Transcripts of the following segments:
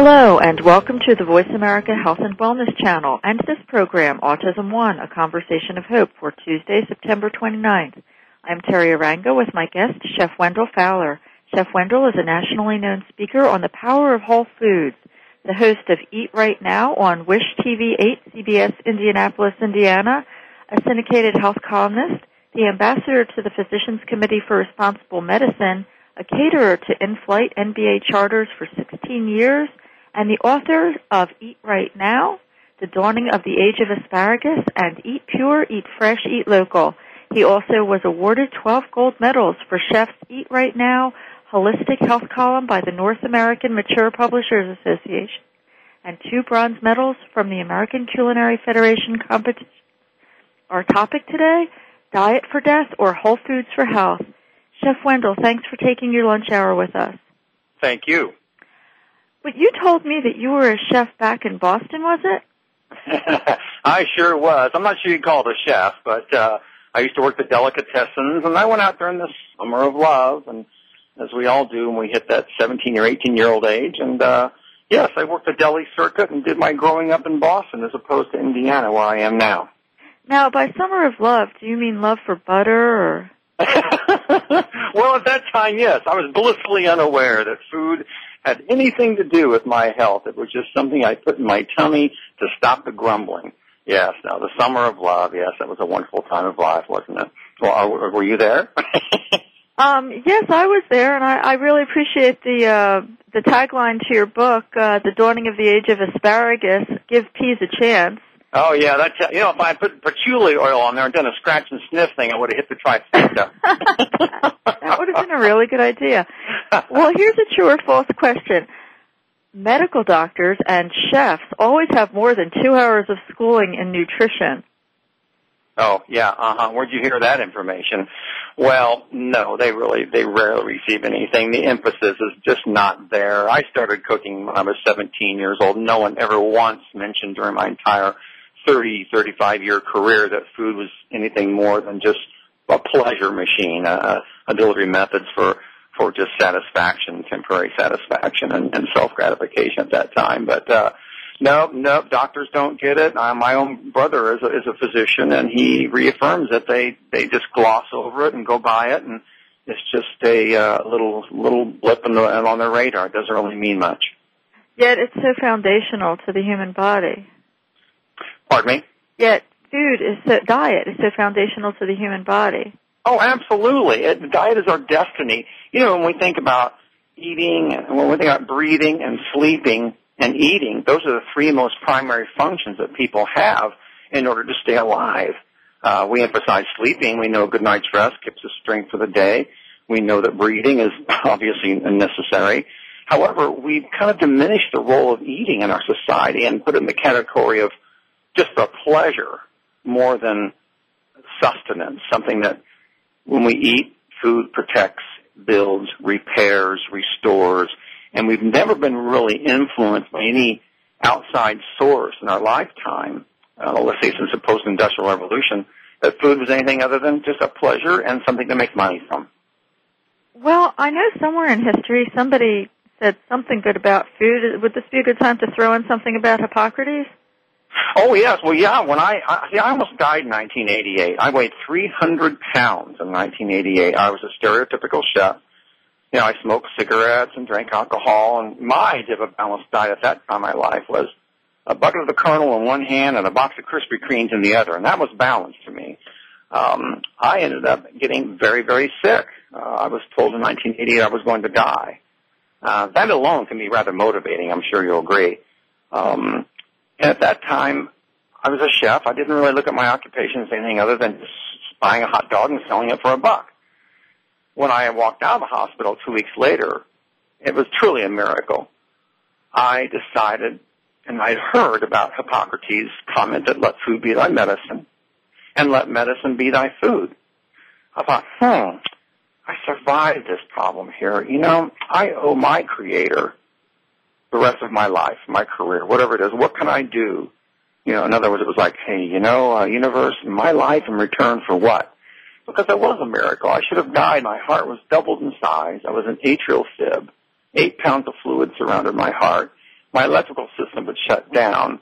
Hello, and welcome to the Voice America Health and Wellness Channel and this program, Autism One, a conversation of hope for Tuesday, September 29th. I'm Teri Arranga with my guest, Chef Wendell Fowler. Chef Wendell is a nationally known speaker on the power of whole foods, the host of Eat Right Now on Wish TV 8, CBS Indianapolis, Indiana, a syndicated health columnist, the ambassador to the Physicians Committee for Responsible Medicine, a caterer to in-flight NBA charters for 16 years, and the author of Eat Right Now, The Dawning of the Age of Asparagus, and Eat Pure, Eat Fresh, Eat Local. He also was awarded 12 gold medals for Chef's Eat Right Now Holistic Health column by the North American Mature Publishers Association, and two bronze medals from the American Culinary Federation competition. Our topic today, Diet for Death or Whole Foods for Health. Chef Wendell, thanks for taking your lunch hour with us. Thank you. But you told me that you were a chef back in Boston, was it? I sure was. I'm not sure you'd call it a chef, but uh, I used to work the delicatessens, and I went out during the summer of love, and as we all do when we hit that 17 or 18 year old age. And uh, yes, I worked the deli circuit and did my growing up in Boston as opposed to Indiana, where I am now. Now, by summer of love, do you mean love for butter or? well, at that time, yes, I was blissfully unaware that food had anything to do with my health. It was just something I put in my tummy to stop the grumbling. Yes, now the summer of love. Yes, that was a wonderful time of life, wasn't it? Well, were you there? um, yes, I was there, and I, I really appreciate the uh, the tagline to your book, uh, "The Dawning of the Age of Asparagus." Give peas a chance. Oh yeah, that's you know if I put patchouli oil on there and done a scratch and sniff thing, I would have hit the trifecta. that would have been a really good idea. Well, here's a true or false question. Medical doctors and chefs always have more than two hours of schooling in nutrition. Oh yeah, uh huh. Where'd you hear that information? Well, no, they really they rarely receive anything. The emphasis is just not there. I started cooking when I was 17 years old. No one ever once mentioned during my entire 30, 35 year career that food was anything more than just a pleasure machine, a, a delivery methods for for just satisfaction, temporary satisfaction, and, and self gratification at that time. But uh, no, no, doctors don't get it. Uh, my own brother is a, is a physician, and he reaffirms that they they just gloss over it and go by it, and it's just a uh, little little blip in the, on their radar. It doesn't really mean much. Yet it's so foundational to the human body. Pardon me? Yet food is so, diet is so foundational to the human body. Oh, absolutely. It, diet is our destiny. You know, when we think about eating and when we think about breathing and sleeping and eating, those are the three most primary functions that people have in order to stay alive. Uh, we emphasize sleeping. We know a good night's rest keeps us strength for the day. We know that breathing is obviously necessary. However, we've kind of diminished the role of eating in our society and put it in the category of just a pleasure more than sustenance, something that when we eat, food protects, builds, repairs, restores, and we've never been really influenced by any outside source in our lifetime, uh, let's say since the post-industrial revolution, that food was anything other than just a pleasure and something to make money from. Well, I know somewhere in history somebody said something good about food. Would this be a good time to throw in something about Hippocrates? Oh yes, well yeah. When I I, see, I almost died in 1988. I weighed 300 pounds in 1988. I was a stereotypical chef. you know, I smoked cigarettes and drank alcohol, and my idea of diet at that time in my life was a bucket of the Colonel in one hand and a box of Krispy Kremes in the other, and that was balanced to me. Um, I ended up getting very, very sick. Uh, I was told in 1988 I was going to die. Uh, that alone can be rather motivating. I'm sure you'll agree. Um, and at that time, I was a chef. I didn't really look at my occupation as anything other than buying a hot dog and selling it for a buck. When I walked out of the hospital two weeks later, it was truly a miracle. I decided, and I'd heard about Hippocrates' comment that let food be thy medicine, and let medicine be thy food. I thought, hmm, I survived this problem here. You know, I owe my creator the rest of my life, my career, whatever it is. What can I do? You know, in other words, it was like, hey, you know, uh, universe, my life in return for what? Because it was a miracle. I should have died. My heart was doubled in size. I was an atrial fib. Eight pounds of fluid surrounded my heart. My electrical system had shut down.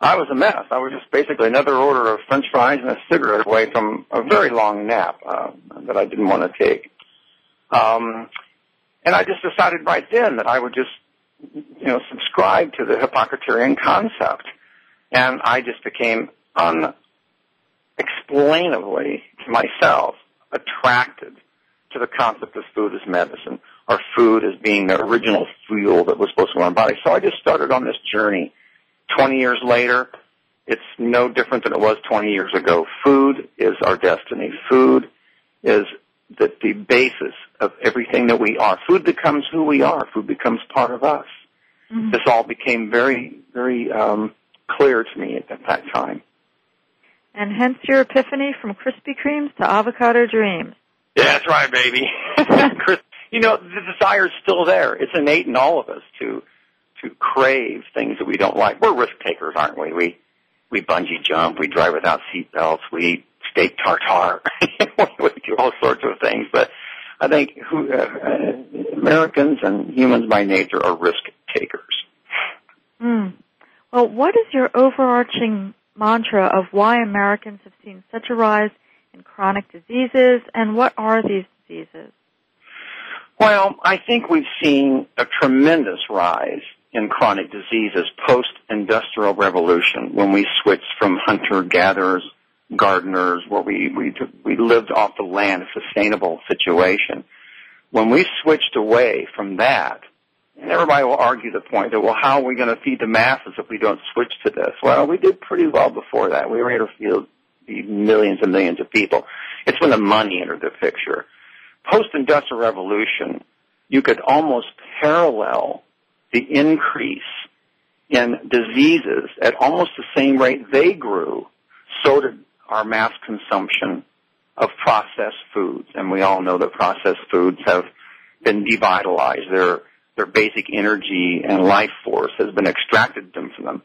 I was a mess. I was just basically another order of french fries and a cigarette away from a very long nap uh, that I didn't want to take. Um, and I just decided right then that I would just, you know, subscribe to the Hippocratean concept. And I just became unexplainably to myself attracted to the concept of food as medicine or food as being the original fuel that was supposed to go in my body. So I just started on this journey. 20 years later, it's no different than it was 20 years ago. Food is our destiny. Food is the, the basis of everything that we are. Food becomes who we are. Food becomes part of us. Mm-hmm. This all became very, very um, clear to me at, at that time. And hence your epiphany from Krispy Kremes to avocado dreams. Yeah, that's right, baby. you know, the desire is still there. It's innate in all of us to to crave things that we don't like. We're risk takers, aren't we? We we bungee jump, we drive without seat belts, we eat steak tartare, we do all sorts of things. But I think who, uh, Americans and humans by nature are risk takers. Hmm. Well, what is your overarching mantra of why Americans have seen such a rise in chronic diseases, and what are these diseases? Well, I think we've seen a tremendous rise in chronic diseases post-industrial revolution when we switched from hunter-gatherers, gardeners, where we, we, we lived off the land, a sustainable situation. When we switched away from that, and everybody will argue the point that, well, how are we going to feed the masses if we don't switch to this? Well, we did pretty well before that. We were able to feed millions and millions of people. It's when the money entered the picture. Post-industrial revolution, you could almost parallel the increase in diseases at almost the same rate they grew, so did our mass consumption of processed foods. And we all know that processed foods have been devitalized. Their, their basic energy and life force has been extracted from them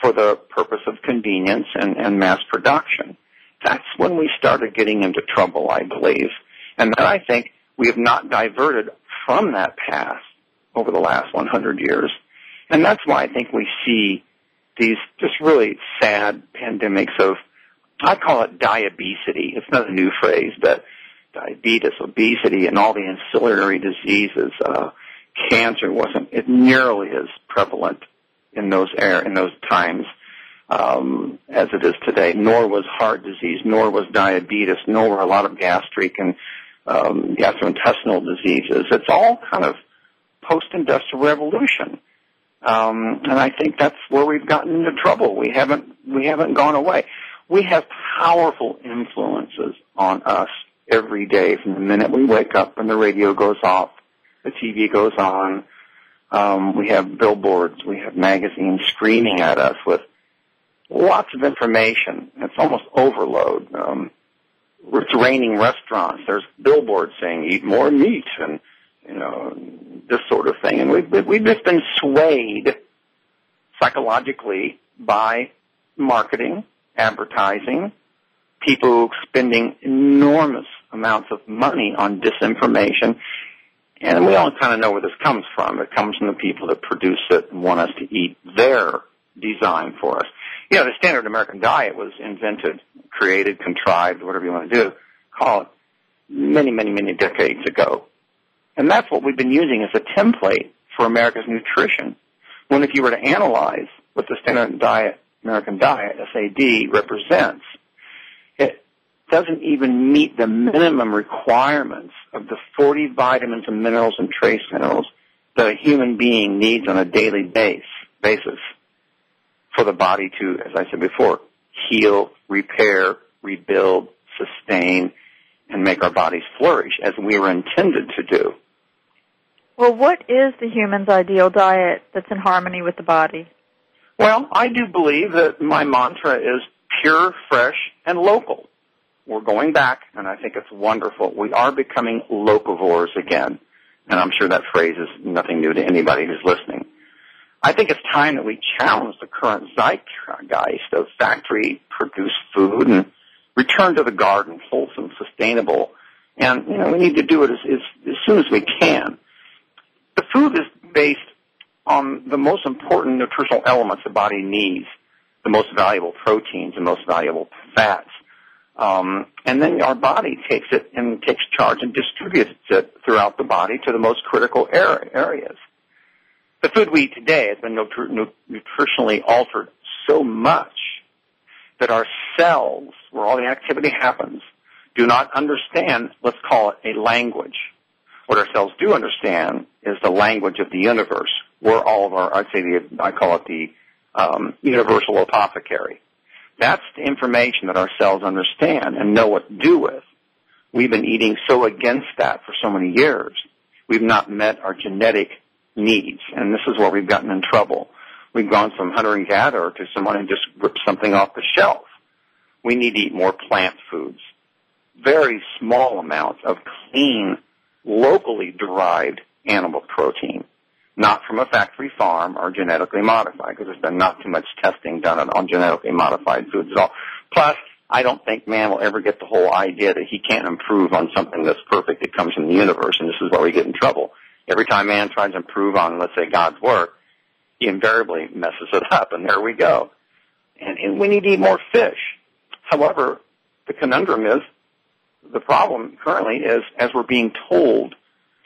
for the purpose of convenience and, and mass production. That's when we started getting into trouble, I believe. And then I think we have not diverted from that path over the last 100 years. And that's why I think we see these just really sad pandemics of, I call it diabetes. It's not a new phrase, but diabetes, obesity, and all the ancillary diseases. Uh, cancer wasn't it nearly as prevalent in those air, in those times um, as it is today. Nor was heart disease, nor was diabetes, nor were a lot of gastric and um, gastrointestinal diseases. It's all kind of post-industrial revolution. Um, and I think that's where we've gotten into trouble. We haven't we haven't gone away. We have powerful influences on us every day from the minute we wake up and the radio goes off, the TV goes on. Um, we have billboards, we have magazines screaming at us with lots of information. It's almost overload. Um, it's raining restaurants. There's billboards saying eat more meat and you know this sort of thing. And we've, we've just been swayed psychologically by marketing, advertising, people spending enormous amounts of money on disinformation. And we all kind of know where this comes from. It comes from the people that produce it and want us to eat their design for us. You know, the standard American diet was invented, created, contrived, whatever you want to do, call it, many, many, many decades ago And that's what we've been using as a template for America's nutrition. When if you were to analyze what the standard diet, American diet, SAD, represents, it doesn't even meet the minimum requirements of the 40 vitamins and minerals and trace minerals that a human being needs on a daily base, basis for the body to, as I said before, heal, repair, rebuild, sustain, and make our bodies flourish as we were intended to do. Well, what is the human's ideal diet that's in harmony with the body? Well, I do believe that my mantra is pure, fresh, and local. We're going back, and I think it's wonderful. We are becoming locavores again. And I'm sure that phrase is nothing new to anybody who's listening. I think it's time that we challenge the current zeitgeist of factory produced food and return to the garden, wholesome, sustainable. And, you know, we need to do it as, as, as soon as we can. The food is based on the most important nutritional elements the body needs, the most valuable proteins, the most valuable fats. Um, and then our body takes it and takes charge and distributes it throughout the body to the most critical areas. The food we eat today has been nutritionally altered so much that our cells, where all the activity happens, do not understand, let's call it a language. What our cells do understand is the language of the universe. We're all of our, I'd say the, I call it the um, universal apothecary. That's the information that our cells understand and know what to do with. We've been eating so against that for so many years. We've not met our genetic needs, and this is where we've gotten in trouble. We've gone from hunter and gatherer to someone who just rips something off the shelf. We need to eat more plant foods. Very small amounts of clean, locally derived animal protein not from a factory farm or genetically modified, because there's been not too much testing done on genetically modified foods at all. Plus, I don't think man will ever get the whole idea that he can't improve on something that's perfect that comes from the universe, and this is where we get in trouble. Every time man tries to improve on, let's say, God's work, he invariably messes it up, and there we go. And, and we need to eat more fish. However, the conundrum is, the problem currently is, as we're being told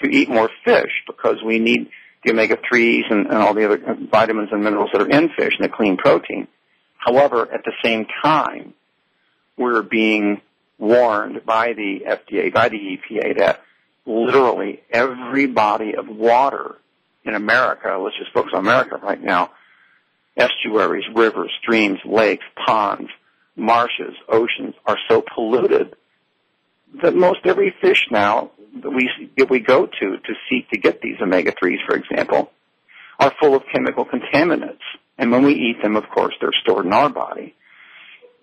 to eat more fish because we need the omega-3s and, and all the other vitamins and minerals that are in fish and the clean protein. However, at the same time, we're being warned by the FDA, by the EPA, that literally every body of water in America, let's just focus on America right now, estuaries, rivers, streams, lakes, ponds, marshes, oceans are so polluted that most every fish now that we that we go to to seek to get these omega threes, for example, are full of chemical contaminants. And when we eat them, of course, they're stored in our body.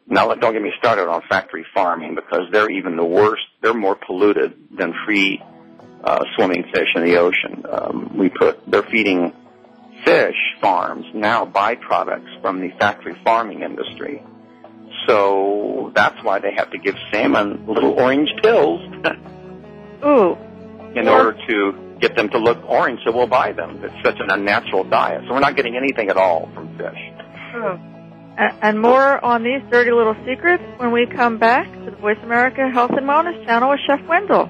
Now, don't get me started on factory farming because they're even the worst. They're more polluted than free uh, swimming fish in the ocean. Um, we put they're feeding fish farms now byproducts from the factory farming industry. So that's why they have to give salmon little orange pills Ooh. in order to get them to look orange, so we'll buy them. It's such an unnatural diet. So we're not getting anything at all from fish. Oh. And more on these dirty little secrets when we come back to the Voice America Health and Wellness channel with Chef Wendell.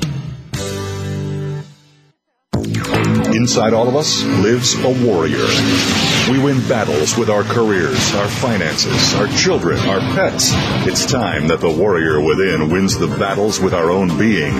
Inside all of us lives a warrior. We win battles with our careers, our finances, our children, our pets. It's time that the warrior within wins the battles with our own being.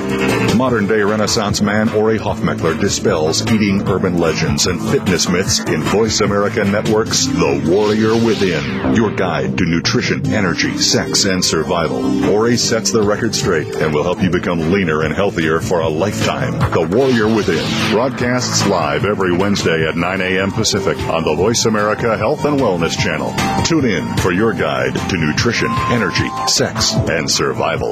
Modern day Renaissance man Ori Hofmekler dispels eating urban legends and fitness myths in Voice America Network's The Warrior Within, your guide to nutrition, energy, sex, and survival. Ori sets the record straight and will help you become leaner and healthier for a lifetime. The Warrior Within broadcasts live every Wednesday at 9 a.m. Pacific on the Voice America Health and Wellness Channel. Tune in for your guide to nutrition, energy, sex, and survival.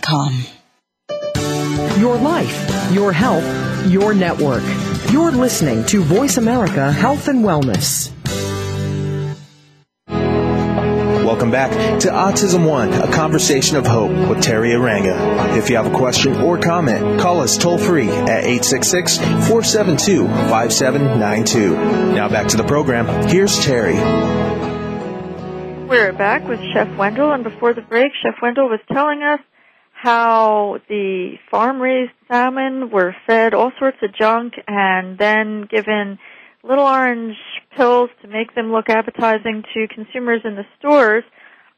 Your life, your health, your network. You're listening to Voice America Health and Wellness. Welcome back to Autism One, a conversation of hope with Teri Arranga. If you have a question or comment, call us toll free at 866 472 5792. Now back to the program. Here's Teri. We're back with Chef Wendell, and before the break, Chef Wendell was telling us how the farm-raised salmon were fed all sorts of junk and then given little orange pills to make them look appetizing to consumers in the stores,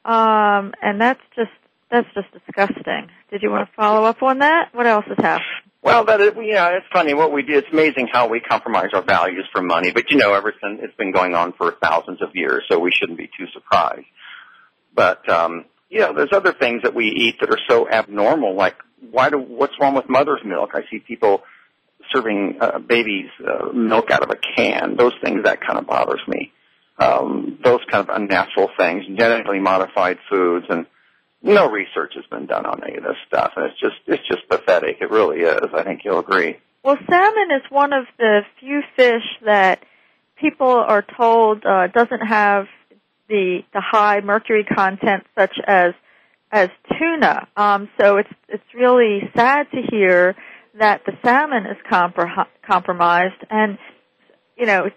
um, and that's just that's just disgusting. Did you want to follow up on that? What else has happened? Well, that is, yeah, it's funny what we do. It's amazing how we compromise our values for money. But you know, ever since it's been going on for thousands of years, so we shouldn't be too surprised. But um, you know, there's other things that we eat that are so abnormal. Like, why do what's wrong with mother's milk? I see people serving uh, babies uh, milk out of a can. Those things that kind of bothers me. Um, those kind of unnatural things, genetically modified foods, and no research has been done on any of this stuff. And it's just it's just pathetic. It really is. I think you'll agree. Well, salmon is one of the few fish that people are told uh, doesn't have the the high mercury content such as as tuna. Um, so it's it's really sad to hear that the salmon is compro- compromised. And you know,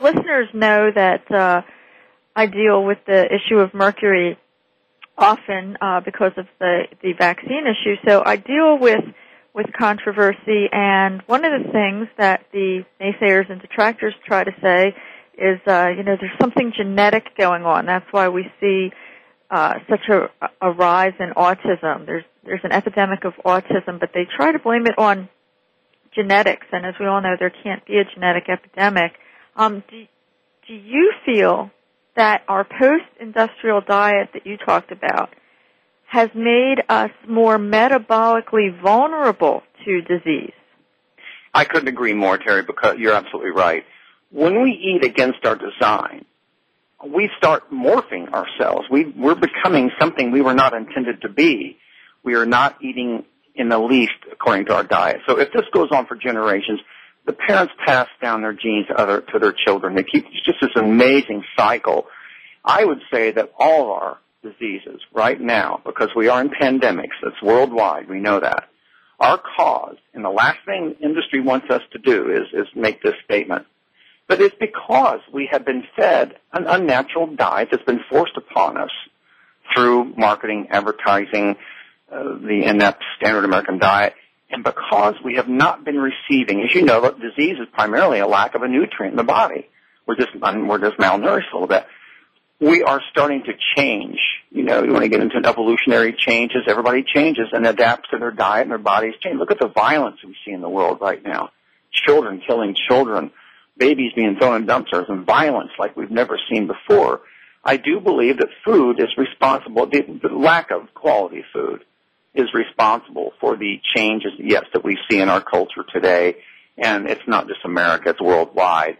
listeners know that uh, I deal with the issue of mercury often uh, because of the the vaccine issue. So I deal with with controversy, and one of the things that the naysayers and detractors try to say is, uh, you know, there's something genetic going on. That's why we see uh, such a, a rise in autism. There's there's an epidemic of autism, but they try to blame it on genetics. And as we all know, there can't be a genetic epidemic. Um, do, do you feel that our post-industrial diet that you talked about has made us more metabolically vulnerable to disease? I couldn't agree more, Teri, because you're absolutely right when we eat against our design, we start morphing ourselves. We, we're becoming something we were not intended to be. We are not eating in the least according to our diet. So if this goes on for generations, the parents pass down their genes to, other, to their children. They keep it's just this amazing cycle. I would say that all of our diseases right now, because we are in pandemics, it's worldwide, we know that, are caused, and the last thing industry wants us to do is, is make this statement but it's because we have been fed an unnatural diet that's been forced upon us through marketing, advertising, uh, the inept standard American diet, and because we have not been receiving, as you know, disease is primarily a lack of a nutrient in the body. We're just we're just malnourished a little bit. We are starting to change. You know, you want to get into evolutionary changes. Everybody changes and adapts to their diet, and their bodies change. Look at the violence we see in the world right now. Children killing children babies being thrown in dumpsters and violence like we've never seen before, I do believe that food is responsible, the, the lack of quality food is responsible for the changes, yes, that we see in our culture today. And it's not just America, it's worldwide.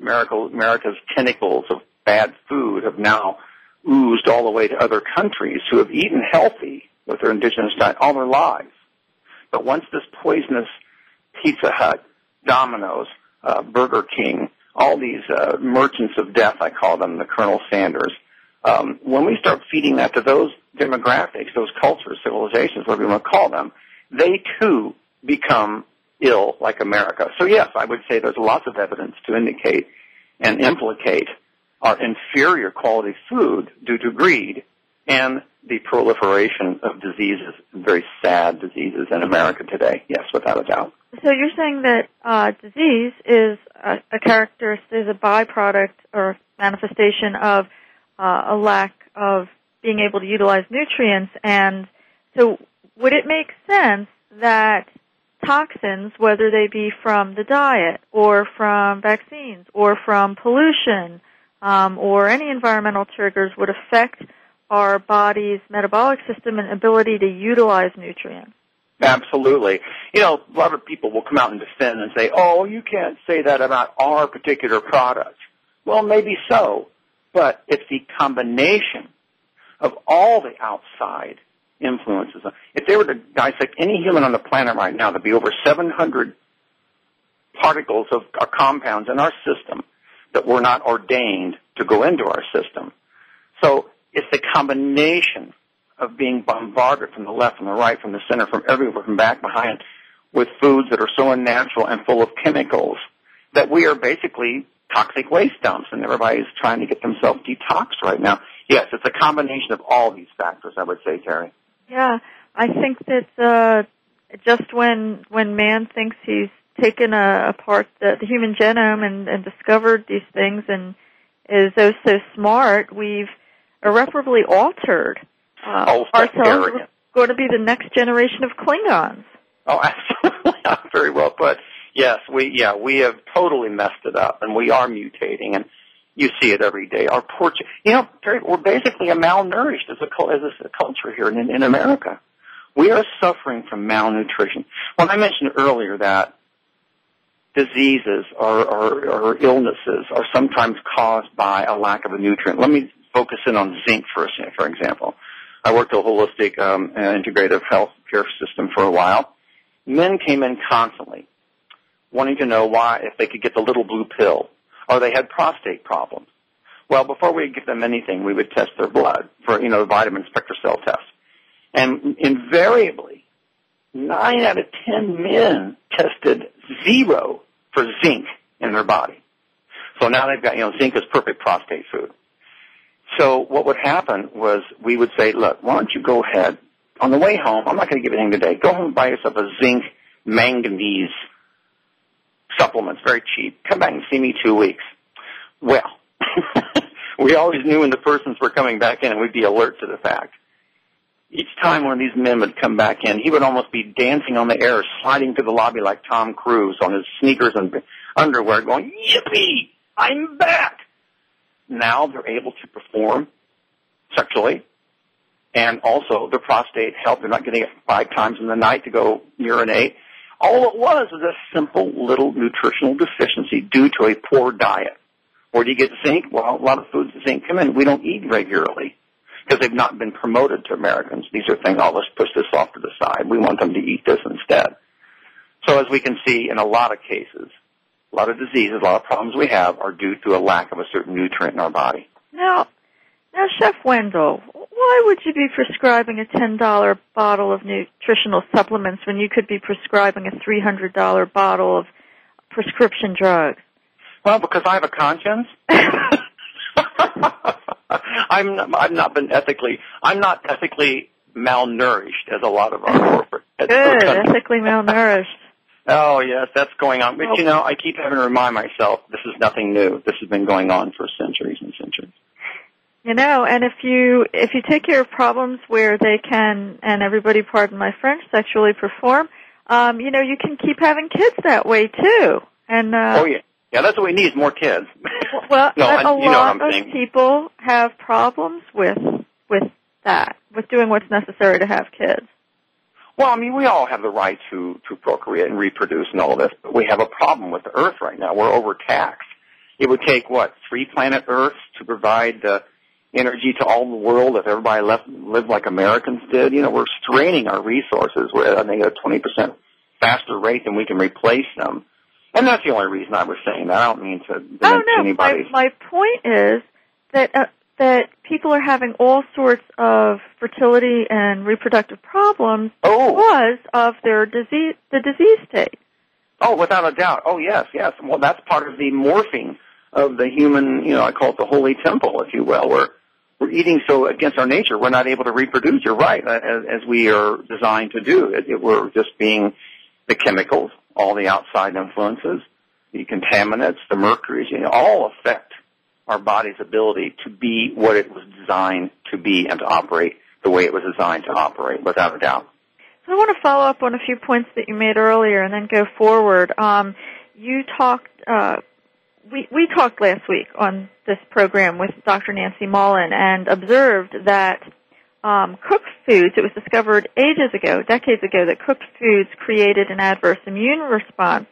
America, America's tentacles of bad food have now oozed all the way to other countries who have eaten healthy with their indigenous diet all their lives. But once this poisonous Pizza Hut, Domino's, uh, Burger King, all these uh, merchants of death, I call them, the Colonel Sanders. Um, when we start feeding that to those demographics, those cultures, civilizations, whatever you want to call them, they too become ill like America. So yes, I would say there's lots of evidence to indicate and implicate our inferior quality food due to greed and the proliferation of diseases, very sad diseases in America today. Yes, without a doubt. So you're saying that uh, disease is a, a is a byproduct or manifestation of uh, a lack of being able to utilize nutrients, and so would it make sense that toxins, whether they be from the diet or from vaccines or from pollution um, or any environmental triggers, would affect our body's metabolic system and ability to utilize nutrients? Absolutely. You know, a lot of people will come out and defend and say, oh, you can't say that about our particular product. Well, maybe so, but it's the combination of all the outside influences. If they were to dissect any human on the planet right now, there'd be over 700 particles of uh, compounds in our system that were not ordained to go into our system. So it's the combination of being bombarded from the left, from the right, from the center, from everywhere, from back behind, with foods that are so unnatural and full of chemicals that we are basically toxic waste dumps, and everybody's trying to get themselves detoxed right now. Yes, it's a combination of all these factors, I would say, Teri. Yeah, I think that uh, just when when man thinks he's taken a, apart the, the human genome and, and discovered these things and is oh so smart, we've irreparably altered uh, oh, ourselves. We're going to be the next generation of Klingons. Oh, absolutely. Very well put. Yes, we yeah we have totally messed it up, and we are mutating, and you see it every day. Our poor, you know, we're basically a malnourished as a as a culture here in in America. We are suffering from malnutrition. When I mentioned earlier that diseases or, or, or illnesses are sometimes caused by a lack of a nutrient. Let me focus in on zinc for, a for example. I worked a holistic um, integrative health care system for a while. Men came in constantly wanting to know why, if they could get the little blue pill, or they had prostate problems. Well, before we give them anything, we would test their blood for, you know, vitamin SpectraCell test. And invariably, nine out of ten men tested zero for zinc in their body. So now they've got, you know, zinc is perfect prostate food. So what would happen was we would say, look, why don't you go ahead on the way home? I'm not going to give anything today. Go home and buy yourself a zinc manganese supplements, very cheap. Come back and see me two weeks. Well, we always knew when the persons were coming back in and we'd be alert to the fact. Each time one of these men would come back in, he would almost be dancing on the air, sliding through the lobby like Tom Cruise on his sneakers and underwear going, yippee, I'm back. Now they're able to perform sexually and also the prostate health. They're not getting it five times in the night to go urinate. All it was was a simple little nutritional deficiency due to a poor diet. Where do you get zinc? Well, a lot of foods zinc come in we don't eat regularly because they've not been promoted to Americans. These are things, oh, let's push this off to the side. We want them to eat this instead. So as we can see in a lot of cases, a lot of diseases, a lot of problems we have are due to a lack of a certain nutrient in our body. Now, now, Chef Wendell, why would you be prescribing a $10 bottle of nutritional supplements when you could be prescribing a $300 bottle of prescription drugs? Well, because I have a conscience. I'm not, I've not been ethically I'm not ethically malnourished as a lot of our corporate Good, ethically malnourished. Oh yes, that's going on. But you know, I keep having to remind myself this is nothing new. This has been going on for centuries and centuries. You know, and if you if you take care of problems where they can, and everybody, pardon my French, sexually perform, um, you know, you can keep having kids that way too. And uh, oh yeah, yeah, that's what we need more kids. well, no, a lot of saying. people have problems with with that, with doing what's necessary to have kids. Well, I mean, we all have the right to to procreate and reproduce and all this, but we have a problem with the Earth right now. We're overtaxed. It would take what three planet Earths to provide the energy to all the world if everybody left lived like Americans did. You know, we're straining our resources. We're at, I think a twenty percent faster rate than we can replace them. And that's the only reason I was saying that. I don't mean to oh, no. anybody. My, my point is that uh, that people are having all sorts of fertility and reproductive problems Oh. because of their disease, the disease state. Oh, without a doubt. Oh, yes, yes. Well, that's part of the morphing of the human, you know, I call it the holy temple, if you will, where we're eating so against our nature, we're not able to reproduce. You're right, uh, as, as we are designed to do. It, it, we're just being the chemicals, all the outside influences, the contaminants, the mercuries, you know, all affect our body's ability to be what it was designed to be and to operate the way it was designed to operate, without a doubt. So I want to follow up on a few points that you made earlier and then go forward. Um, you talked, uh, we, we talked last week on this program with Dr. Nancy Mullan and observed that um, cooked foods, it was discovered ages ago, decades ago, that cooked foods created an adverse immune response,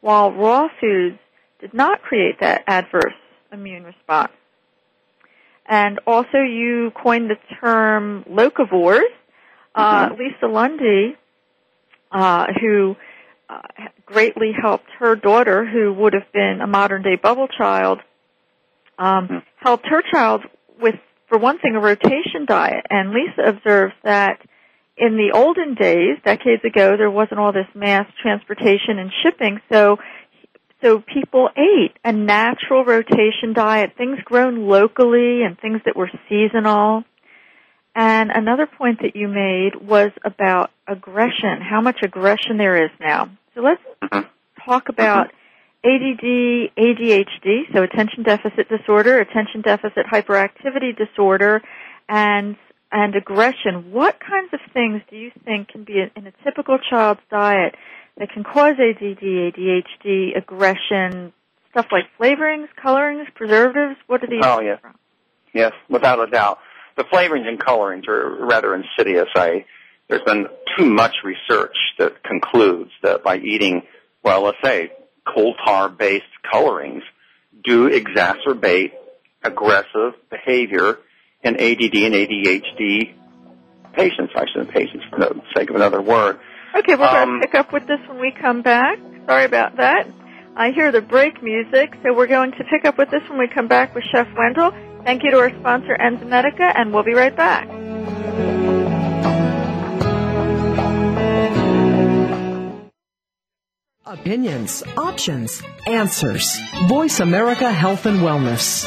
while raw foods did not create that adverse immune response. And also you coined the term locavores. Uh, Lisa Lundy, uh, who uh, greatly helped her daughter, who would have been a modern day bubble child, um, helped her child with, for one thing, a rotation diet. And Lisa observes that in the olden days, decades ago, there wasn't all this mass transportation and shipping, so so people ate a natural rotation diet, things grown locally and things that were seasonal. And another point that you made was about aggression, how much aggression there is now. So let's talk about ADD, ADHD, so attention deficit disorder, attention deficit hyperactivity disorder, and and aggression. What kinds of things do you think can be in a typical child's diet that can cause ADD, ADHD, aggression, stuff like flavorings, colorings, preservatives? What are these Oh, yes. from? Yes, without a doubt. The flavorings and colorings are rather insidious. I, there's been too much research that concludes that by eating, well, let's say, coal tar based colorings do exacerbate aggressive behavior in ADD and ADHD patients. I should say patients for the sake of another word. Okay, we're going Um, to pick up with this when we come back. Sorry about that. I hear the break music, so we're going to pick up with this when we come back with Chef Wendell. Thank you to our sponsor, Enzymedica, and we'll be right back. Opinions, options, answers. Voice America Health and Wellness.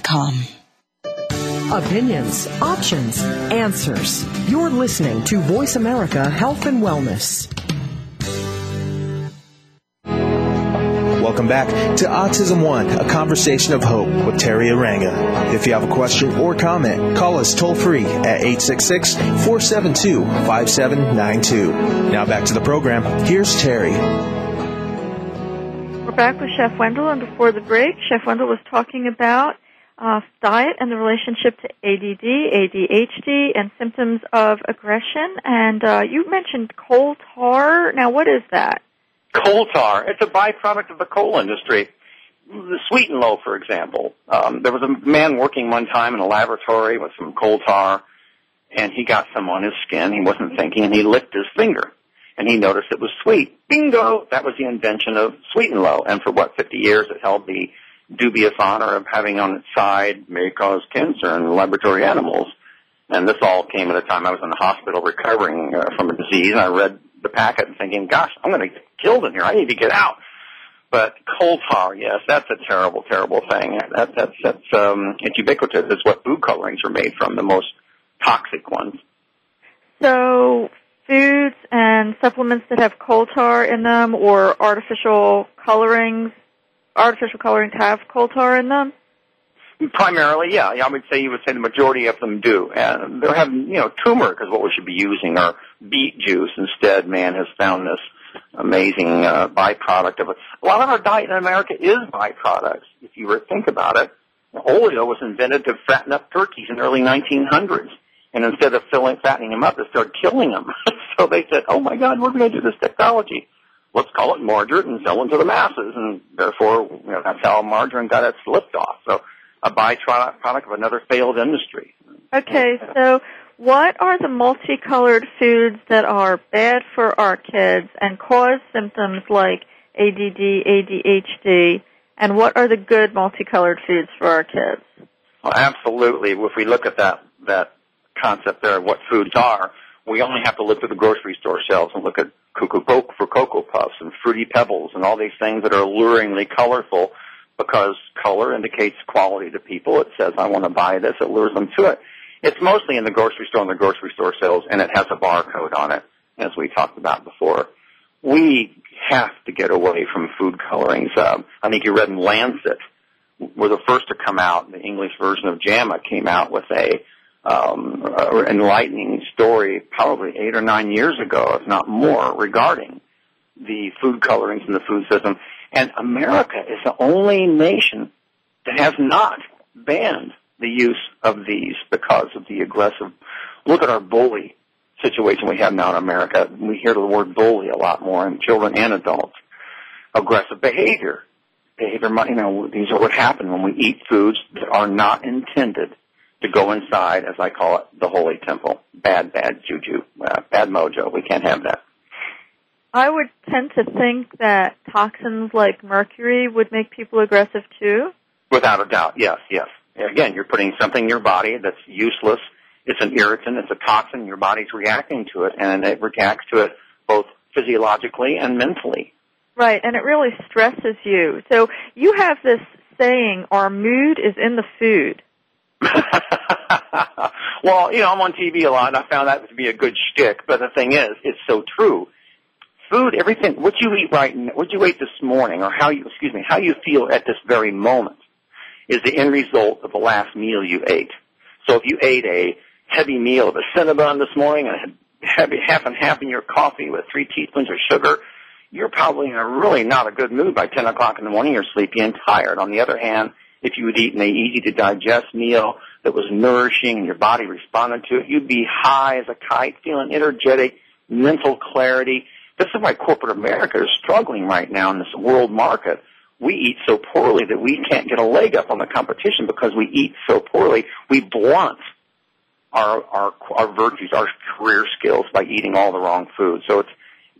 Opinions, options, answers. You're listening to Voice America Health and Wellness. Welcome back to Autism One, a conversation of hope with Teri Arranga. If you have a question or comment, call us toll free at 866 472 5792. Now back to the program. Here's Teri. We're back with Chef Wendell, and before the break, Chef Wendell was talking about diet and the relationship to ADD, ADHD, and symptoms of aggression. And uh, you mentioned coal tar. Now, what is that? Coal tar. It's a byproduct of the coal industry. The sweet and low, for example. Um, there was a man working one time in a laboratory with some coal tar, and he got some on his skin. He wasn't thinking, and he licked his finger, and he noticed it was sweet. Bingo! That was the invention of sweet and low. And for what, 50 years, it held the dubious honor of having on its side may cause cancer in laboratory animals. And this all came at a time I was in the hospital recovering uh, from a disease. And I read the packet and thinking, gosh, I'm going to get killed in here. I need to get out. But coal tar, yes, that's a terrible, terrible thing. That, that's that's um, it's ubiquitous. It's what food colorings are made from, the most toxic ones. So foods and supplements that have coal tar in them or artificial colorings, artificial colorings have coal tar in them? Primarily, yeah. I would say you would say the majority of them do. And they're having, you know, turmeric is what we should be using, or beet juice. Instead, man has found this amazing uh, byproduct of it. A lot of our diet in America is byproducts. If you were to think about it, oleo was invented to fatten up turkeys in the early 1900s. And instead of filling, fattening them up, they started killing them. so they said, oh my God, we're going to do this technology let's call it margarine and sell it to the masses. And therefore, you know, that's how margarine got its lift off. So a byproduct of another failed industry. Okay, so what are the multicolored foods that are bad for our kids and cause symptoms like ADD, ADHD, and what are the good multicolored foods for our kids? Well, absolutely. If we look at that that concept there of what foods are, we only have to look at the grocery store shelves and look at Cuckoo for Cocoa Puffs and Fruity Pebbles and all these things that are alluringly colorful because color indicates quality to people. It says, I want to buy this. It lures them to it. It's mostly in the grocery store and the grocery store sales, and it has a barcode on it, as we talked about before. We have to get away from food colorings. Um, I think you read in Lancet, were the first to come out. The English version of JAMA came out with a um, enlightening story probably eight or nine years ago, if not more, regarding the food colorings in the food system. And America is the only nation that has not banned the use of these because of the aggressive. Look at our bully situation we have now in America. We hear the word bully a lot more in children and adults. Aggressive behavior. Behavior, you know, these are what happen when we eat foods that are not intended to go inside, as I call it, the holy temple. Bad, bad juju, uh, bad mojo. We can't have that. I would tend to think that toxins like mercury would make people aggressive too. Without a doubt, yes, yes. Again, you're putting something in your body that's useless. It's an irritant. It's a toxin. Your body's reacting to it, and it reacts to it both physiologically and mentally. Right, and it really stresses you. So you have this saying, our mood is in the food. well, you know, I'm on TV a lot, and I found that to be a good shtick. But the thing is, it's so true. Food, everything, what you eat right, now, what you ate this morning, or how you, excuse me, how you feel at this very moment, is the end result of the last meal you ate. So if you ate a heavy meal of a Cinnabon this morning and had heavy half and half in your coffee with three teaspoons of sugar, you're probably in a really not a good mood by 10 o'clock in the morning. You're sleepy and tired. On the other hand, if you had eaten a easy to digest meal that was nourishing and your body responded to it, you'd be high as a kite, feeling energetic, mental clarity. This is why corporate America is struggling right now in this world market. We eat so poorly that we can't get a leg up on the competition because we eat so poorly. We blunt our our our virtues, our career skills by eating all the wrong food. So it's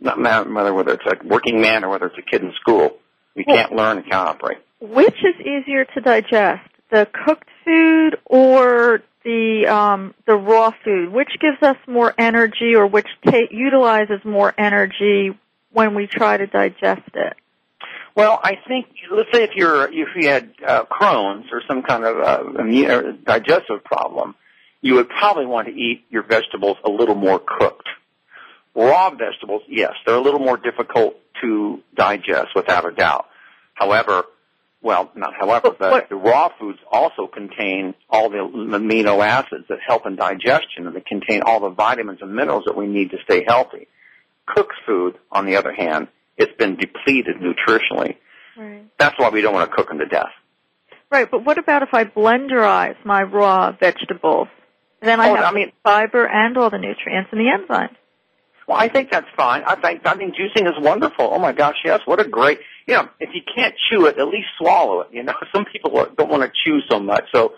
not matter whether it's a working man or whether it's a kid in school. We can't learn and can't operate. Which is easier to digest, the cooked food or the um, the raw food? Which gives us more energy, or which ta- utilizes more energy when we try to digest it? Well, I think let's say if you're if you had uh, Crohn's or some kind of uh, immune, digestive problem, you would probably want to eat your vegetables a little more cooked. Raw vegetables, yes, they're a little more difficult to digest without a doubt. However, well, not however, But but the raw foods also contain all the amino acids that help in digestion and they contain all the vitamins and minerals that we need to stay healthy. Cooked food, on the other hand, it's been depleted nutritionally. Right. That's why we don't want to cook them to death. Right, but what about if I blenderize my raw vegetables? Then I Oh, have I mean- fiber and all the nutrients and the enzymes. Well, I think that's fine. I think I think juicing is wonderful. Oh my gosh, yes! What a great you know. If you can't chew it, at least swallow it. You know, some people don't want to chew so much. So,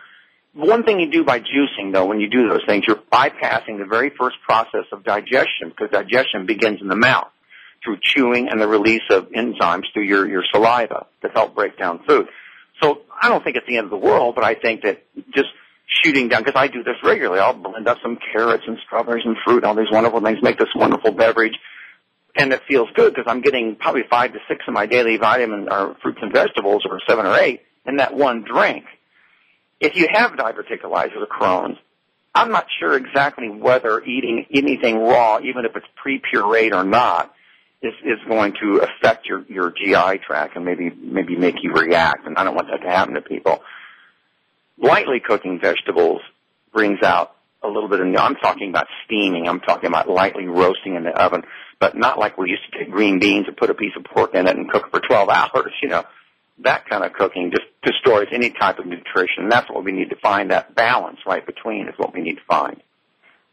one thing you do by juicing, though, when you do those things, you're bypassing the very first process of digestion because digestion begins in the mouth through chewing and the release of enzymes through your your saliva that help break down food. So, I don't think it's the end of the world, but I think that just shooting down because I do this regularly. I'll blend up some carrots and strawberries and fruit, and all these wonderful things, make this wonderful beverage, and it feels good because I'm getting probably five to six of my daily vitamin or fruits and vegetables, or seven or eight, in that one drink. If you have diverticulitis or Crohn's, I'm not sure exactly whether eating anything raw, even if it's pre-pureed or not, is, is going to affect your, your GI tract and maybe maybe make you react. And I don't want that to happen to people lightly cooking vegetables brings out a little bit of, I'm talking about steaming, I'm talking about lightly roasting in the oven, but not like we used to take green beans and put a piece of pork in it and cook for 12 hours, you know. That kind of cooking just destroys any type of nutrition. And that's what we need to find, that balance right between is what we need to find.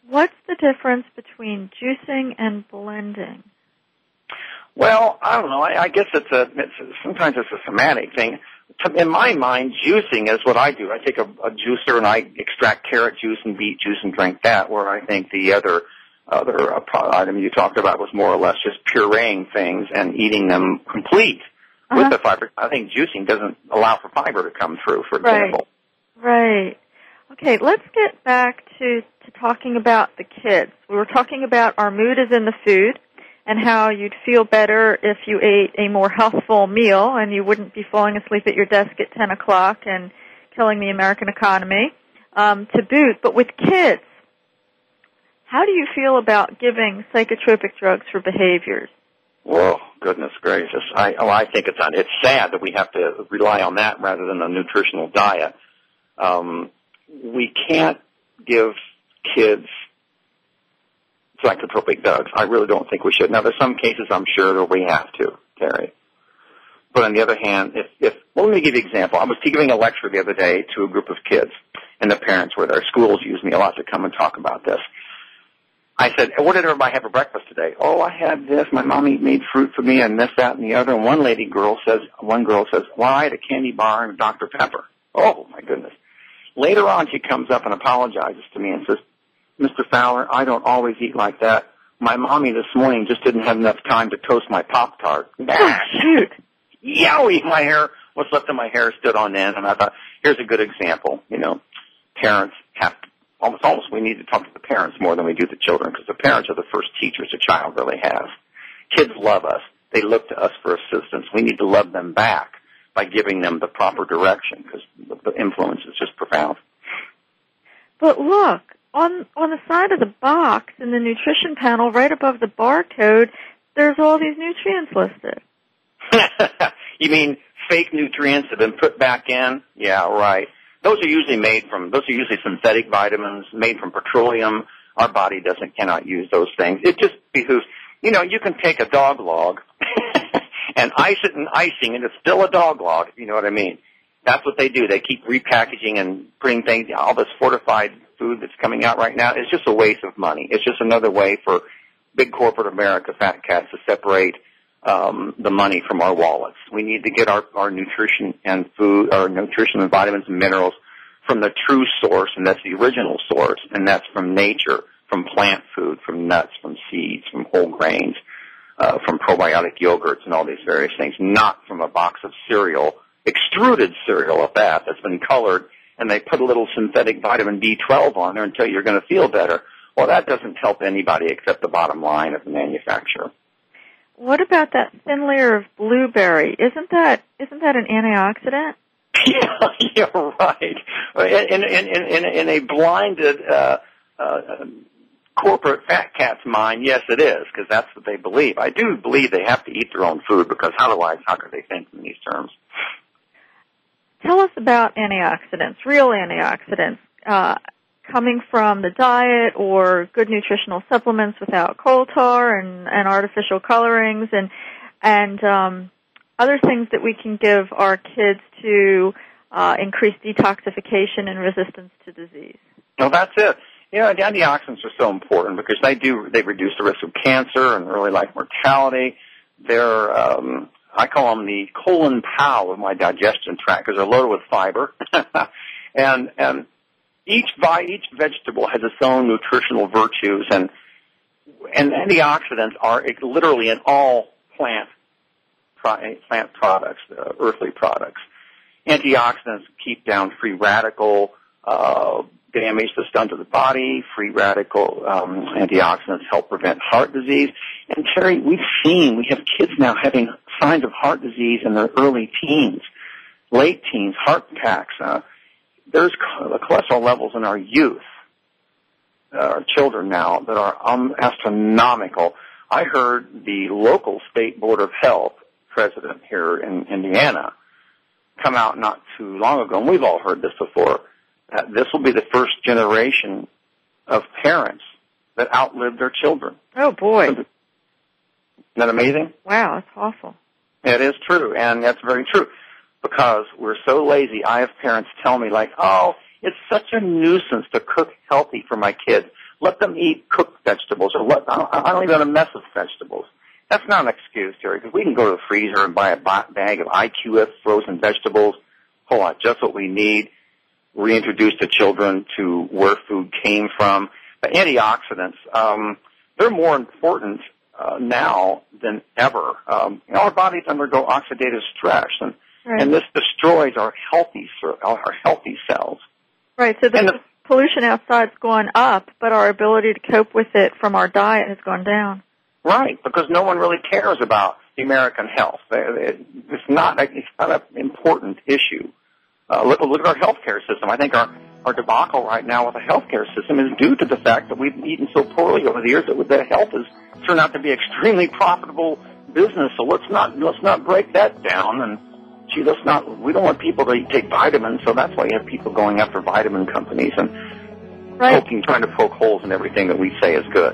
What's the difference between juicing and blending? Well, I don't know. I, I guess it's a, it's sometimes it's a semantic thing. In my mind, juicing is what I do. I take a, a juicer and I extract carrot juice and beet juice and drink that. Where I think the other other uh, pro- item you talked about was more or less just pureeing things and eating them complete Uh-huh. with the fiber. I think juicing doesn't allow for fiber to come through. For Right. example, Right. Okay, let's get back to, to talking about the kids. We were talking about our mood is in the food and how you'd feel better if you ate a more healthful meal and you wouldn't be falling asleep at your desk at 10 o'clock and killing the American economy um, to boot. But with kids, how do you feel about giving psychotropic drugs for behaviors? Whoa, goodness gracious! I oh, I think it's it's sad that we have to rely on that rather than a nutritional diet. Um, we can't give kids psychotropic drugs. I really don't think we should. Now, there's some cases I'm sure that we have to, Teri. But on the other hand, if, if well, let me give you an example. I was giving a lecture the other day to a group of kids, and the parents were there. Schools use me a lot to come and talk about this. I said, what did everybody have for breakfast today? Oh, I had this. My mommy made fruit for me and this, that, and the other. And one lady girl says, one girl says, well, I had a candy bar and a Dr. Pepper. Oh, my goodness. Later on, she comes up and apologizes to me and says, Mr. Fowler, I don't always eat like that. My mommy this morning just didn't have enough time to toast my Pop-Tart. Oh, shoot. Yowie! My hair, what's left of my hair stood on end, and I thought, here's a good example. You know, parents have to, almost, almost we need to talk to the parents more than we do the children, because the parents are the first teachers a child really has. Kids love us. They look to us for assistance. We need to love them back by giving them the proper direction, because the, the influence is just profound. But look, on on the side of the box in the nutrition panel, right above the barcode, there's all these nutrients listed. you mean fake nutrients have been put back in? Yeah, right. Those are usually made from, those are usually synthetic vitamins made from petroleum. Our body doesn't, cannot use those things. It just behooves, you know, you can take a dog log and ice it in icing and it's still a dog log, if you know what I mean. That's what they do. They keep repackaging and putting things, all this fortified food that's coming out right now. It's just a waste of money. It's just another way for big corporate America fat cats to separate um, the money from our wallets. We need to get our, our nutrition and food, our nutrition and vitamins and minerals from the true source, and that's the original source, and that's from nature, from plant food, from nuts, from seeds, from whole grains, uh, from probiotic yogurts and all these various things, not from a box of cereal, extruded cereal at that, that's been colored, and they put a little synthetic vitamin B12 on there until you're going to feel better. Well, that doesn't help anybody except the bottom line of the manufacturer. What about that thin layer of blueberry? Isn't that isn't that an antioxidant? yeah, you're right. In in in in, a blinded uh, uh, corporate fat cat's mind, yes, it is, because that's what they believe. I do believe they have to eat their own food, because otherwise, how could they think in these terms? Tell us about antioxidants, real antioxidants, uh, coming from the diet or good nutritional supplements without coal tar and, and artificial colorings and and um, other things that we can give our kids to uh, increase detoxification and resistance to disease. Well, that's it. You know, antioxidants are so important because they do they reduce the risk of cancer and early life mortality. They're um, I call them the colon pal of my digestion tract because they're loaded with fiber, and and each by each vegetable has its own nutritional virtues and and antioxidants are literally in all plant plant products, uh, earthly products. Antioxidants keep down free radical uh, damage that's done to the body. Free radical um, antioxidants help prevent heart disease. And Teri, we've seen we have kids now having signs of heart disease in their early teens, late teens, heart attacks. Uh, there's cholesterol levels in our youth, uh, our children now, that are um, astronomical. I heard the local state board of health president here in Indiana come out not too long ago, and we've all heard this before. That this will be the first generation of parents that outlive their children. Oh boy! Isn't that amazing? Wow, that's awful. It is true, and that's very true because we're so lazy. I have parents tell me like, "Oh, it's such a nuisance to cook healthy for my kids. Let them eat cooked vegetables, or let I don't even want to mess with vegetables." That's not an excuse, Jerry, because we can go to the freezer and buy a bag of IQF frozen vegetables, pull out just what we need, reintroduce the children to where food came from. But antioxidants, um, they're more important uh, now than ever. Um, our bodies undergo oxidative stress, and right. and this destroys our healthy our healthy cells. Right. So the, the pollution outside's gone up, but our ability to cope with it from our diet has gone down. Right, because no one really cares about the American health. It's not it's not an important issue. Uh, look, look at our healthcare system. I think our our debacle right now with the healthcare system is due to the fact that we've eaten so poorly over the years that the health has turned out to be extremely profitable business. So let's not let's not break that down and gee, let's not. We don't want people to take vitamins, so that's why you have people going after vitamin companies and right. poking, trying to poke holes in everything that we say is good.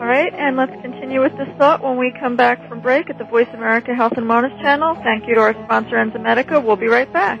All right, and let's continue with this thought when we come back from break at the Voice America Health and Wellness channel. Thank you to our sponsor, Enzymedica. We'll be right back.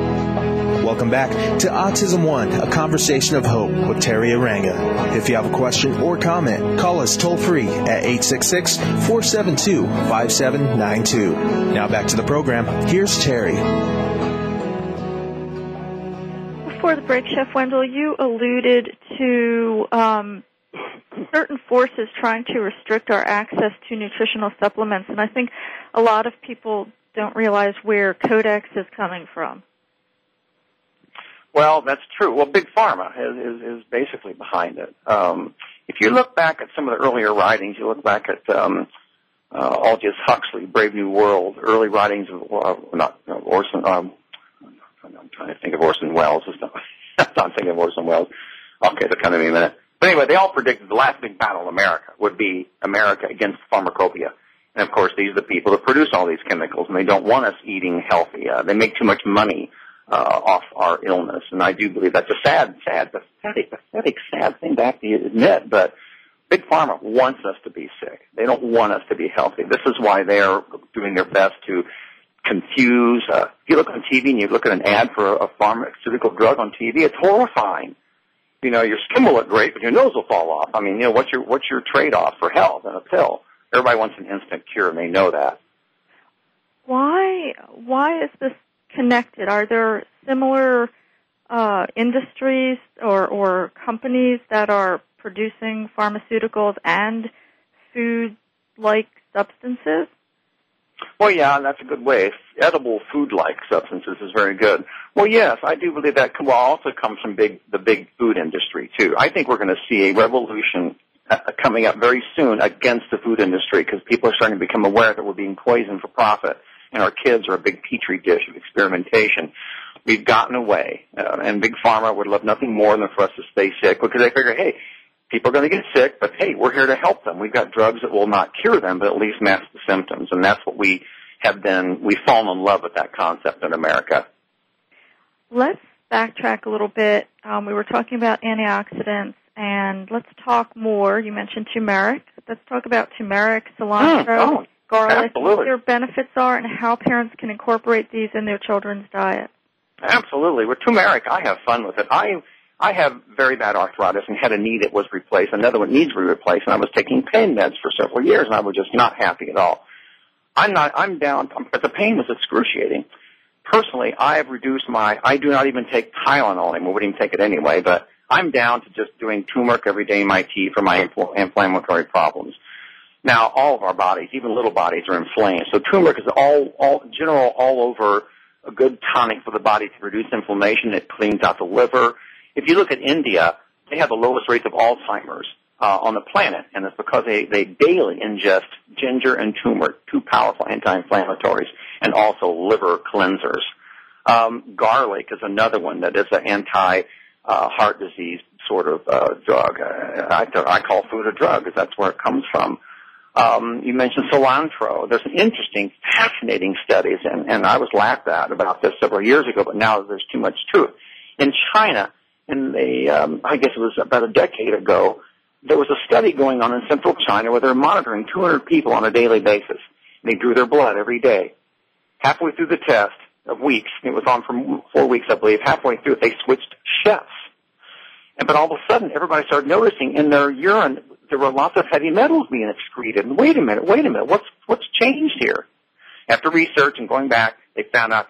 Welcome back to Autism One, a conversation of hope with Teri Arranga. If you have a question or comment, call us toll free at 866 472 5792. Now back to the program. Here's Teri. Before the break, Chef Wendell, you alluded to um, certain forces trying to restrict our access to nutritional supplements, and I think a lot of people don't realize where Codex is coming from. Well, that's true. Well, Big Pharma is, is, is basically behind it. Um, if you look back at some of the earlier writings, you look back at um, uh, Aldous Huxley, Brave New World, early writings of uh, not uh, Orson. Um, I'm trying to think of Orson Welles. It's not, I'm not thinking of Orson Welles. Okay, so kind of a minute. But anyway, they all predicted the last big battle in America would be America against pharmacopoeia. And of course, these are the people that produce all these chemicals, and they don't want us eating healthy. Uh, they make too much money off our illness, and I do believe that's a sad, sad, pathetic, pathetic, sad thing to have to admit. But Big Pharma wants us to be sick. They don't want us to be healthy. This is why they are doing their best to confuse. Uh, if you look on TV and you look at an ad for a, a pharmaceutical drug on TV, it's horrifying. You know, your skin will look great, but your nose will fall off. I mean, you know, what's your what's your trade off for health and a pill? Everybody wants an instant cure, and they know that. Why why is this connected? Are there similar uh, industries or, or companies that are producing pharmaceuticals and food-like substances? Well, yeah, that's a good way. Edible food-like substances is very good. Well, yes, I do believe that will also comes from big the big food industry too. I think we're going to see a revolution uh, coming up very soon against the food industry because people are starting to become aware that we're being poisoned for profit and our kids are a big petri dish of experimentation. We've gotten away, uh, and Big Pharma would love nothing more than for us to stay sick because they figure, hey, people are going to get sick, but hey, we're here to help them. We've got drugs that will not cure them, but at least mask the symptoms, and that's what we have been. We've fallen in love with that concept in America. Let's backtrack a little bit. Um, we were talking about antioxidants, and let's talk more. You mentioned turmeric. Let's talk about turmeric, cilantro. Mm, oh garlic, Absolutely. what their benefits are, and how parents can incorporate these in their children's diet. Absolutely. With turmeric, I have fun with it. I I have very bad arthritis and had a knee that was replaced. Another one needs to be replaced, and I was taking pain meds for several years, and I was just not happy at all. I'm not. I'm down, but the pain was excruciating. Personally, I have reduced my. I do not even take Tylenol anymore. Wouldn't even take it anyway. But I'm down to just doing turmeric every day in my tea for my infl- inflammatory problems. Now, all of our bodies, even little bodies, are inflamed. So turmeric is all, all general, all over a good tonic for the body to reduce inflammation. It cleans out the liver. If you look at India, they have the lowest rates of Alzheimer's uh, on the planet, and it's because they, they daily ingest ginger and turmeric, two powerful anti-inflammatories, and also liver cleansers. Um, garlic is another one that is an anti uh, heart disease sort of uh, drug. Uh, I, I call food a drug because that's where it comes from. Um, you mentioned cilantro. There's some interesting, fascinating studies, and, and I was laughed at about this several years ago, but now there's too much it. In China, in the, um, I guess it was about a decade ago, there was a study going on in central China where they're monitoring 200 people on a daily basis. They drew their blood every day. Halfway through the test of weeks, it was on for four weeks, I believe, halfway through it, they switched chefs. And, but all of a sudden, everybody started noticing in their urine there were lots of heavy metals being excreted. And wait a minute, wait a minute, what's what's changed here? After research and going back, they found out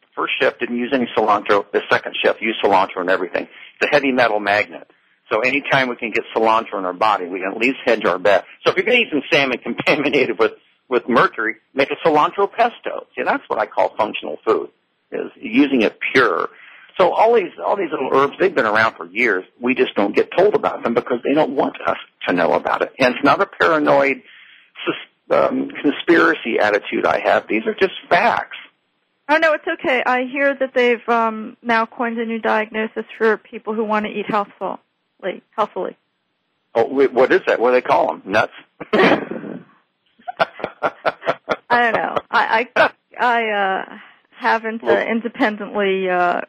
the first shift didn't use any cilantro. The second shift used cilantro and everything. It's a heavy metal magnet. So anytime we can get cilantro in our body, we can at least hedge our bet. So if you're going to eat some salmon contaminated with with mercury, make a cilantro pesto. See, that's what I call functional food, is using it pure. So all these all these little herbs, they've been around for years. We just don't get told about them because they don't want us to know about it. And it's not a paranoid um, conspiracy attitude I have. These are just facts. Oh no, it's okay. I hear that they've um, now coined a new diagnosis for people who want to eat healthfully. Healthfully. Oh, wait, what is that? What do they call them? Nuts? I don't know. I I, I uh, haven't uh, independently uh,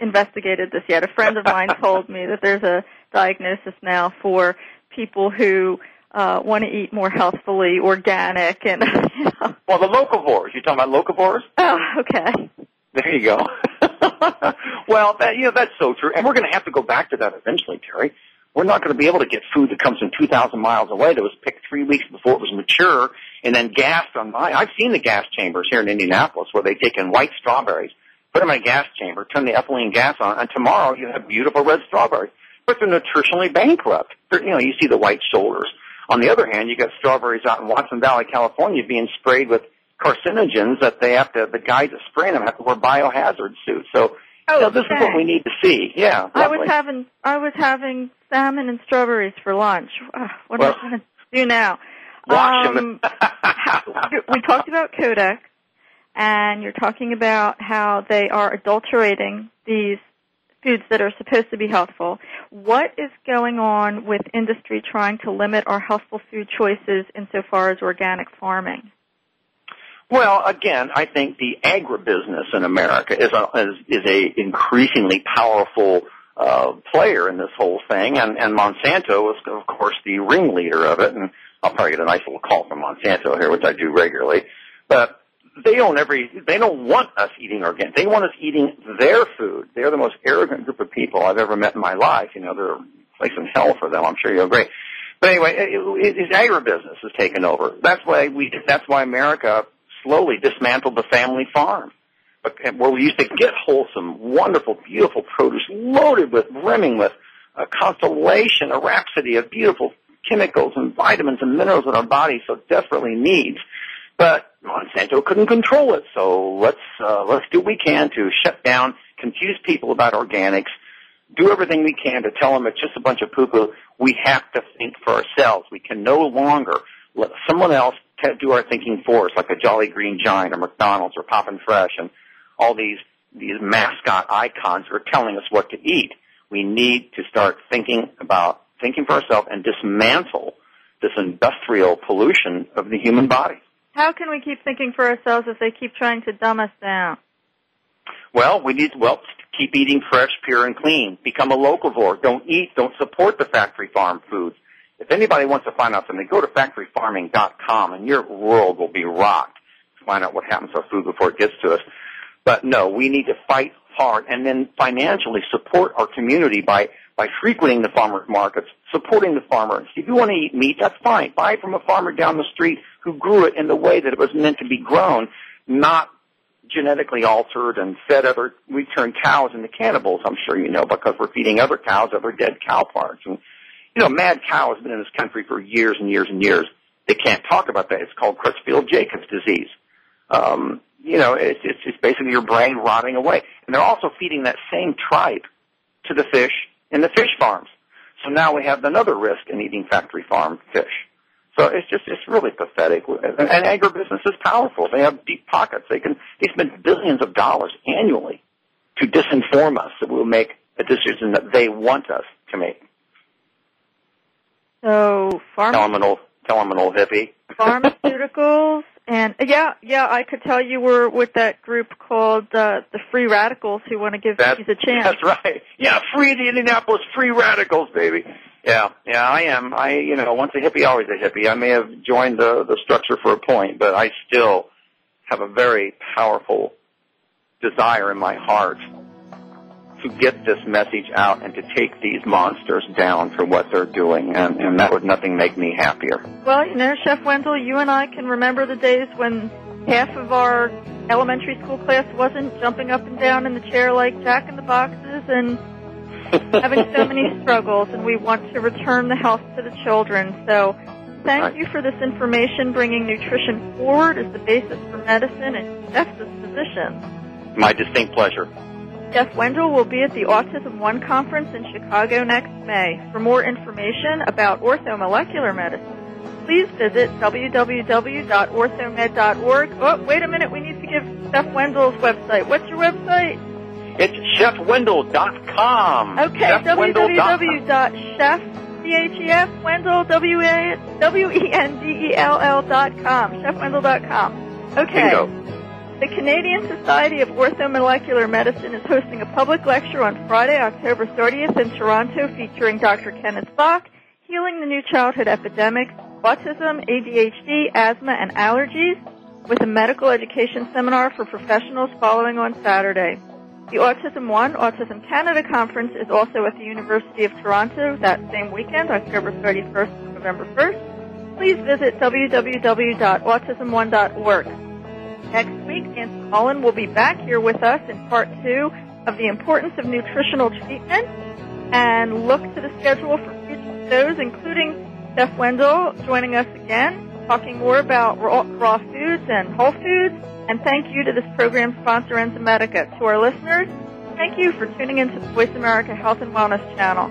investigated this yet. A friend of mine told me that there's a diagnosis now for people who uh, want to eat more healthfully, organic, and you know. Well, the locavores. You're talking about locavores? Oh, okay. There you go. well, that, you know that's so true, and we're going to have to go back to that eventually, Teri. We're not going to be able to get food that comes from 2,000 miles away that was picked three weeks before it was mature and then gassed on my. I've seen the gas chambers here in Indianapolis where they take in white strawberries, put them in a gas chamber, turn the ethylene gas on, and tomorrow you have beautiful red strawberries. But they're nutritionally bankrupt. They're, you know, you see the white shoulders. On the other hand, you got strawberries out in Watsonville, California, being sprayed with carcinogens that they have to. The guys that spray them have to wear biohazard suits. So. Oh, know, this okay. is what we need to see. Yeah, I was having I was having salmon and strawberries for lunch. Uh, What Well, am I going to do now? Wash Um, we talked about Codex, and you're talking about how they are adulterating these foods that are supposed to be healthful. What is going on with industry trying to limit our healthful food choices insofar as organic farming? Well, again, I think the agribusiness in America is a is, is a increasingly powerful uh, player in this whole thing, and, and Monsanto is, of course, the ringleader of it. And I'll probably get a nice little call from Monsanto here, which I do regularly. But they own every. They don't want us eating organic. They want us eating their food. They're the most arrogant group of people I've ever met in my life. You know, they're place in hell for them. I'm sure you'll agree. But anyway, it, it, it's agribusiness has taken over. That's why we. That's why America slowly dismantled the family farm. Where we used to get wholesome, wonderful, beautiful produce loaded with, brimming with a constellation, a rhapsody of beautiful chemicals and vitamins and minerals that our body so desperately needs. But Monsanto couldn't control it, so let's uh, let's do what we can to shut down, confuse people about organics, do everything we can to tell them it's just a bunch of poo-poo. We have to think for ourselves. We can no longer let someone else do our thinking for us, like a Jolly Green Giant or McDonald's or Poppin' Fresh and all these these mascot icons are telling us what to eat. We need to start thinking about thinking for ourselves and dismantle this industrial pollution of the human body. How can we keep thinking for ourselves if they keep trying to dumb us down? Well, we need well keep eating fresh, pure, and clean. Become a locavore. Don't eat. Don't support the factory farm foods. If anybody wants to find out something, go to factoryfarming.com, and your world will be rocked. Find out what happens to our food before it gets to us. But no, we need to fight hard and then financially support our community by by frequenting the farmers markets, supporting the farmers. If you want to eat meat, that's fine. Buy it from a farmer down the street who grew it in the way that it was meant to be grown, not genetically altered and fed other, we turn cows into cannibals, I'm sure you know, because we're feeding other cows other dead cow parts. And, you know, mad cow has been in this country for years and years and years. They can't talk about that. It's called Creutzfeldt-Jacobs disease. Um, you know, it's, it's, it's basically your brain rotting away. And they're also feeding that same tripe to the fish in the fish farms. So now we have another risk in eating factory farm fish. So it's just it's really pathetic. And, and agribusiness is powerful. They have deep pockets. They can they spend billions of dollars annually to disinform us that we'll make a decision that they want us to make. So farm Tell them an old tell them an old hippie. pharmaceuticals and yeah, yeah, I could tell you were with that group called uh, the Free Radicals who want to give these a chance. that's right. Yeah, free the Indianapolis free radicals, baby. Yeah, yeah, I am. I, you know, once a hippie, always a hippie. I may have joined the the structure for a point, but I still have a very powerful desire in my heart to get this message out and to take these monsters down for what they're doing, and, and that would nothing make me happier. Well, you know, Chef Wendell, you and I can remember the days when half of our elementary school class wasn't jumping up and down in the chair like Jack in the Boxes and having so many struggles, and we want to return the health to the children. So thank Right. you for this information, bringing nutrition forward as the basis for medicine and Jeff's physician. My distinct pleasure. Chef Wendell will be at the Autism One conference in Chicago next May. For more information about orthomolecular medicine, please visit www.orthomed.org. Oh, wait a minute, we need to give Chef Wendell's website. What's your website? It's chefwendell.com. Okay, chefwendell.com. C-H-E-F, Wendell, W-E-N-D-E-L-L dot com, chefwendell.com. Okay. Bingo. The Canadian Society of Orthomolecular Medicine is hosting a public lecture on Friday, October 30th in Toronto featuring Dr. Kenneth Bock, Healing the New Childhood Epidemic, Autism, ADHD, Asthma, and Allergies, with a medical education seminar for professionals following on Saturday. The Autism One Autism Canada Conference is also at the University of Toronto that same weekend, October 31st to November 1st. Please visit www.autismone.org. Next week, Nancy Mullan will be back here with us in part two of the importance of nutritional treatment and look to the schedule for future shows, including Chef Wendell joining us again, talking more about raw, raw foods and whole foods. And thank you to this program sponsor, Enzymedica. To our listeners, thank you for tuning into the Voice America Health and Wellness channel.